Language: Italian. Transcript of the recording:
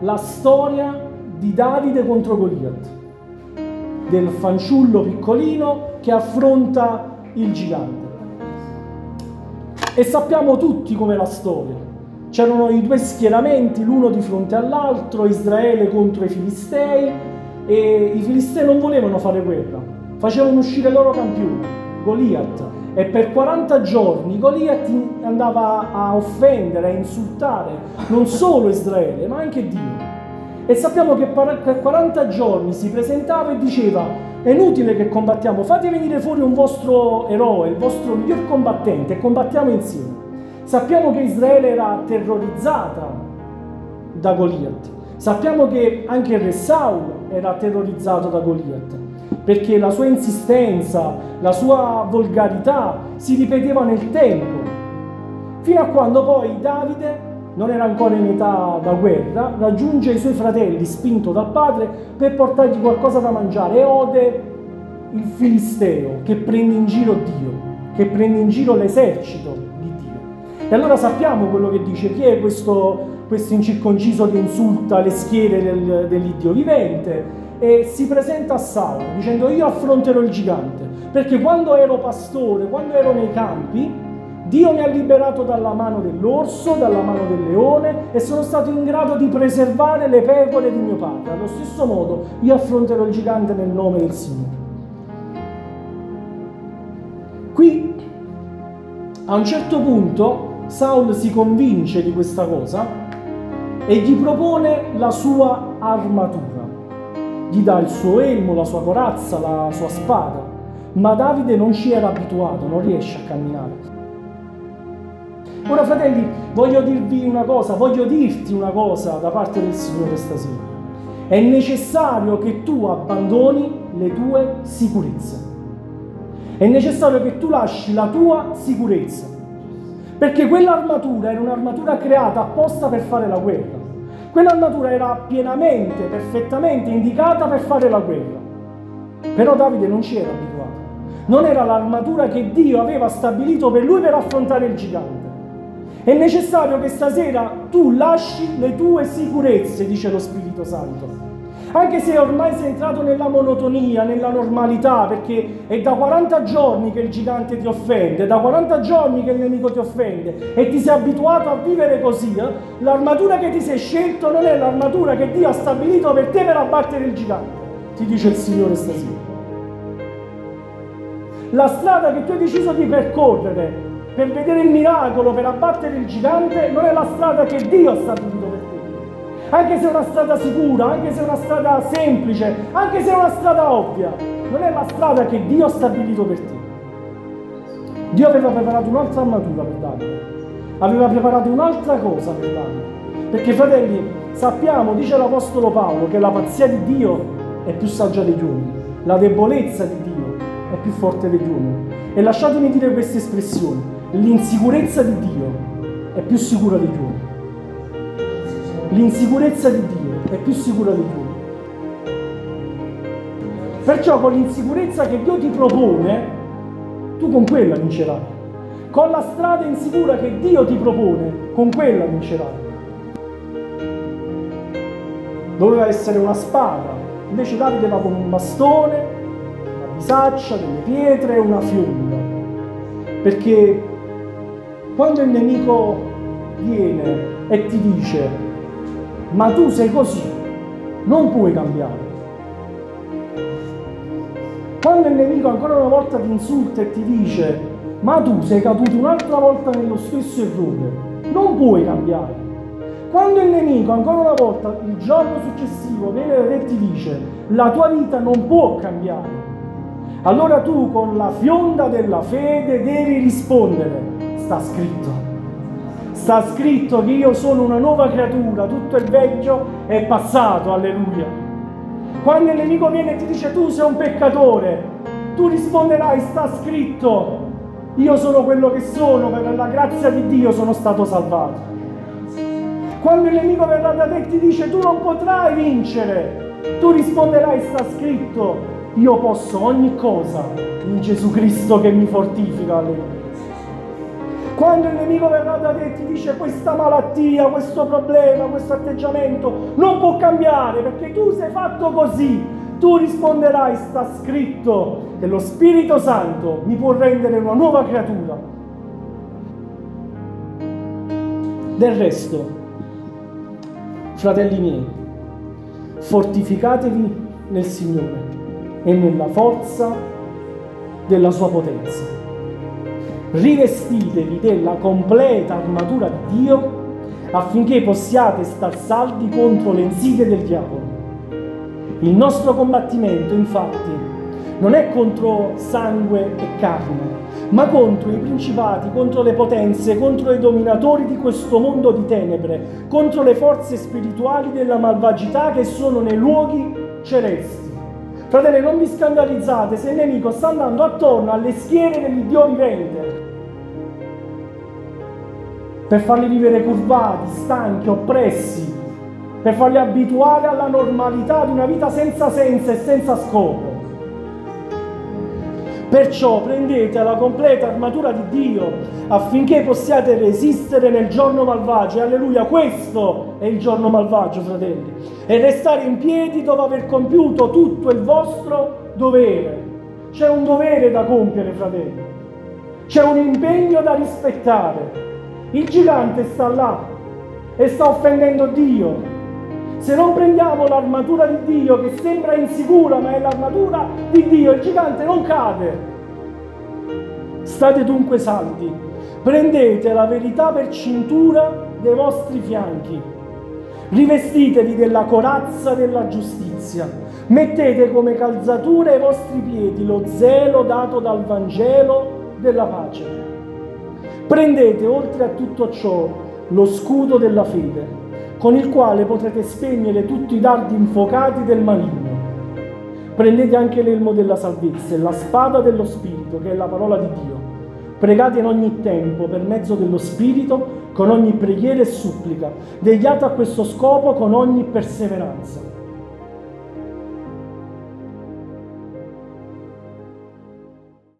la storia di Davide contro Goliath, del fanciullo piccolino che affronta il gigante. E sappiamo tutti com'è la storia. C'erano i due schieramenti, l'uno di fronte all'altro, Israele contro i Filistei, e i Filistei non volevano fare guerra, facevano uscire il loro campione, Goliath, e per 40 giorni Goliath andava a offendere, a insultare non solo Israele, ma anche Dio. E sappiamo che per 40 giorni si presentava e diceva, è inutile che combattiamo, fate venire fuori un vostro eroe, il vostro miglior combattente e combattiamo insieme. Sappiamo che Israele era terrorizzata da Goliath. Sappiamo che anche il re Saul era terrorizzato da Goliath perché la sua insistenza, la sua volgarità si ripeteva nel tempo, fino a quando poi Davide non era ancora in età da guerra, raggiunge i suoi fratelli spinto dal padre per portargli qualcosa da mangiare e ode il filisteo che prende in giro Dio, che prende in giro l'esercito di Dio. E allora sappiamo quello che dice, chi è questo, questo incirconciso che insulta le schiere del, dell'Iddio vivente? E si presenta a Saulo dicendo io affronterò il gigante, perché quando ero pastore, quando ero nei campi, Dio mi ha liberato dalla mano dell'orso, dalla mano del leone e sono stato in grado di preservare le pecore di mio padre. Allo stesso modo io affronterò il gigante nel nome del Signore. Qui a un certo punto Saul si convince di questa cosa e gli propone la sua armatura gli dà il suo elmo, la sua corazza, la sua spada, ma Davide non ci era abituato, non riesce a camminare. Ora fratelli, voglio dirvi una cosa, voglio dirti una cosa da parte del Signore stasera. È necessario che tu abbandoni le tue sicurezze. È necessario che tu lasci la tua sicurezza. Perché quell'armatura era un'armatura creata apposta per fare la guerra. Quell'armatura era pienamente, perfettamente indicata per fare la guerra. Però Davide non ci era abituato. Non era l'armatura che Dio aveva stabilito per lui per affrontare il gigante. È necessario che stasera tu lasci le tue sicurezze, dice lo Spirito Santo anche se ormai sei entrato nella monotonia, nella normalità, perché è da 40 giorni che il gigante ti offende, da 40 giorni che il nemico ti offende e ti sei abituato a vivere così, eh? l'armatura che ti sei scelto non è l'armatura che Dio ha stabilito per te per abbattere il gigante, ti dice il Signore stasera. La strada che tu hai deciso di percorrere per vedere il miracolo, per abbattere il gigante, non è la strada che Dio ha stabilito anche se è una strada sicura, anche se è una strada semplice, anche se è una strada ovvia, non è la strada che Dio ha stabilito per te. Dio aveva preparato un'altra armatura per Davide, aveva preparato un'altra cosa per Davide. Perché fratelli, sappiamo, dice l'Apostolo Paolo, che la pazzia di Dio è più saggia degli uomini, la debolezza di Dio è più forte degli uomini. E lasciatemi dire questa espressione, l'insicurezza di Dio è più sicura degli uomini. L'insicurezza di Dio è più sicura di tu. Perciò con l'insicurezza che Dio ti propone, tu con quella vincerai. Con la strada insicura che Dio ti propone, con quella vincerai. Doveva essere una spada, invece Davide va con un bastone, una bisaccia, delle pietre e una fionda. Perché quando il nemico viene e ti dice ma tu sei così, non puoi cambiare. Quando il nemico ancora una volta ti insulta e ti dice, ma tu sei caduto un'altra volta nello stesso errore, non puoi cambiare. Quando il nemico ancora una volta il giorno successivo viene e ti dice, la tua vita non può cambiare, allora tu con la fionda della fede devi rispondere, sta scritto sta scritto che io sono una nuova creatura, tutto il vecchio è passato, alleluia. Quando il nemico viene e ti dice tu sei un peccatore, tu risponderai, sta scritto, io sono quello che sono, per la grazia di Dio sono stato salvato. Quando il nemico verrà da te e ti dice tu non potrai vincere, tu risponderai, sta scritto, io posso ogni cosa in Gesù Cristo che mi fortifica, alleluia. Quando il nemico verrà da te e ti dice questa malattia, questo problema, questo atteggiamento non può cambiare perché tu sei fatto così, tu risponderai, sta scritto che lo Spirito Santo mi può rendere una nuova creatura. Del resto, fratelli miei, fortificatevi nel Signore e nella forza della sua potenza. Rivestitevi della completa armatura di Dio affinché possiate star saldi contro le insidie del diavolo. Il nostro combattimento, infatti, non è contro sangue e carne, ma contro i principati, contro le potenze, contro i dominatori di questo mondo di tenebre, contro le forze spirituali della malvagità che sono nei luoghi celesti. Fratelli, non vi scandalizzate se il nemico sta andando attorno alle schiere dell'Iddio vivente per farli vivere curvati, stanchi, oppressi, per farli abituare alla normalità di una vita senza senso e senza scopo. Perciò prendete la completa armatura di Dio affinché possiate resistere nel giorno malvagio. Alleluia, questo è il giorno malvagio, fratelli. E restare in piedi dopo aver compiuto tutto il vostro dovere. C'è un dovere da compiere, fratelli. C'è un impegno da rispettare. Il gigante sta là e sta offendendo Dio. Se non prendiamo l'armatura di Dio che sembra insicura ma è l'armatura di Dio, il gigante non cade. State dunque saldi, prendete la verità per cintura dei vostri fianchi, rivestitevi della corazza della giustizia, mettete come calzatura ai vostri piedi lo zelo dato dal Vangelo della pace. Prendete oltre a tutto ciò lo scudo della fede con il quale potrete spegnere tutti i dardi infuocati del maligno. Prendete anche l'elmo della salvezza e la spada dello Spirito, che è la parola di Dio. Pregate in ogni tempo per mezzo dello Spirito, con ogni preghiera e supplica, degliate a questo scopo con ogni perseveranza